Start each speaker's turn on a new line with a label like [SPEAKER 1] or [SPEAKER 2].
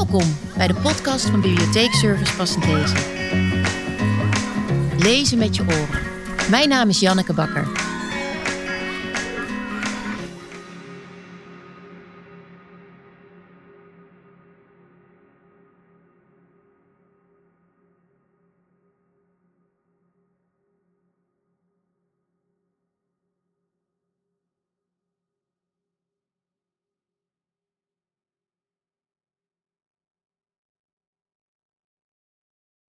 [SPEAKER 1] Welkom bij de podcast van Bibliotheekservice Passentezen. Lezen met je oren. Mijn naam is Janneke Bakker.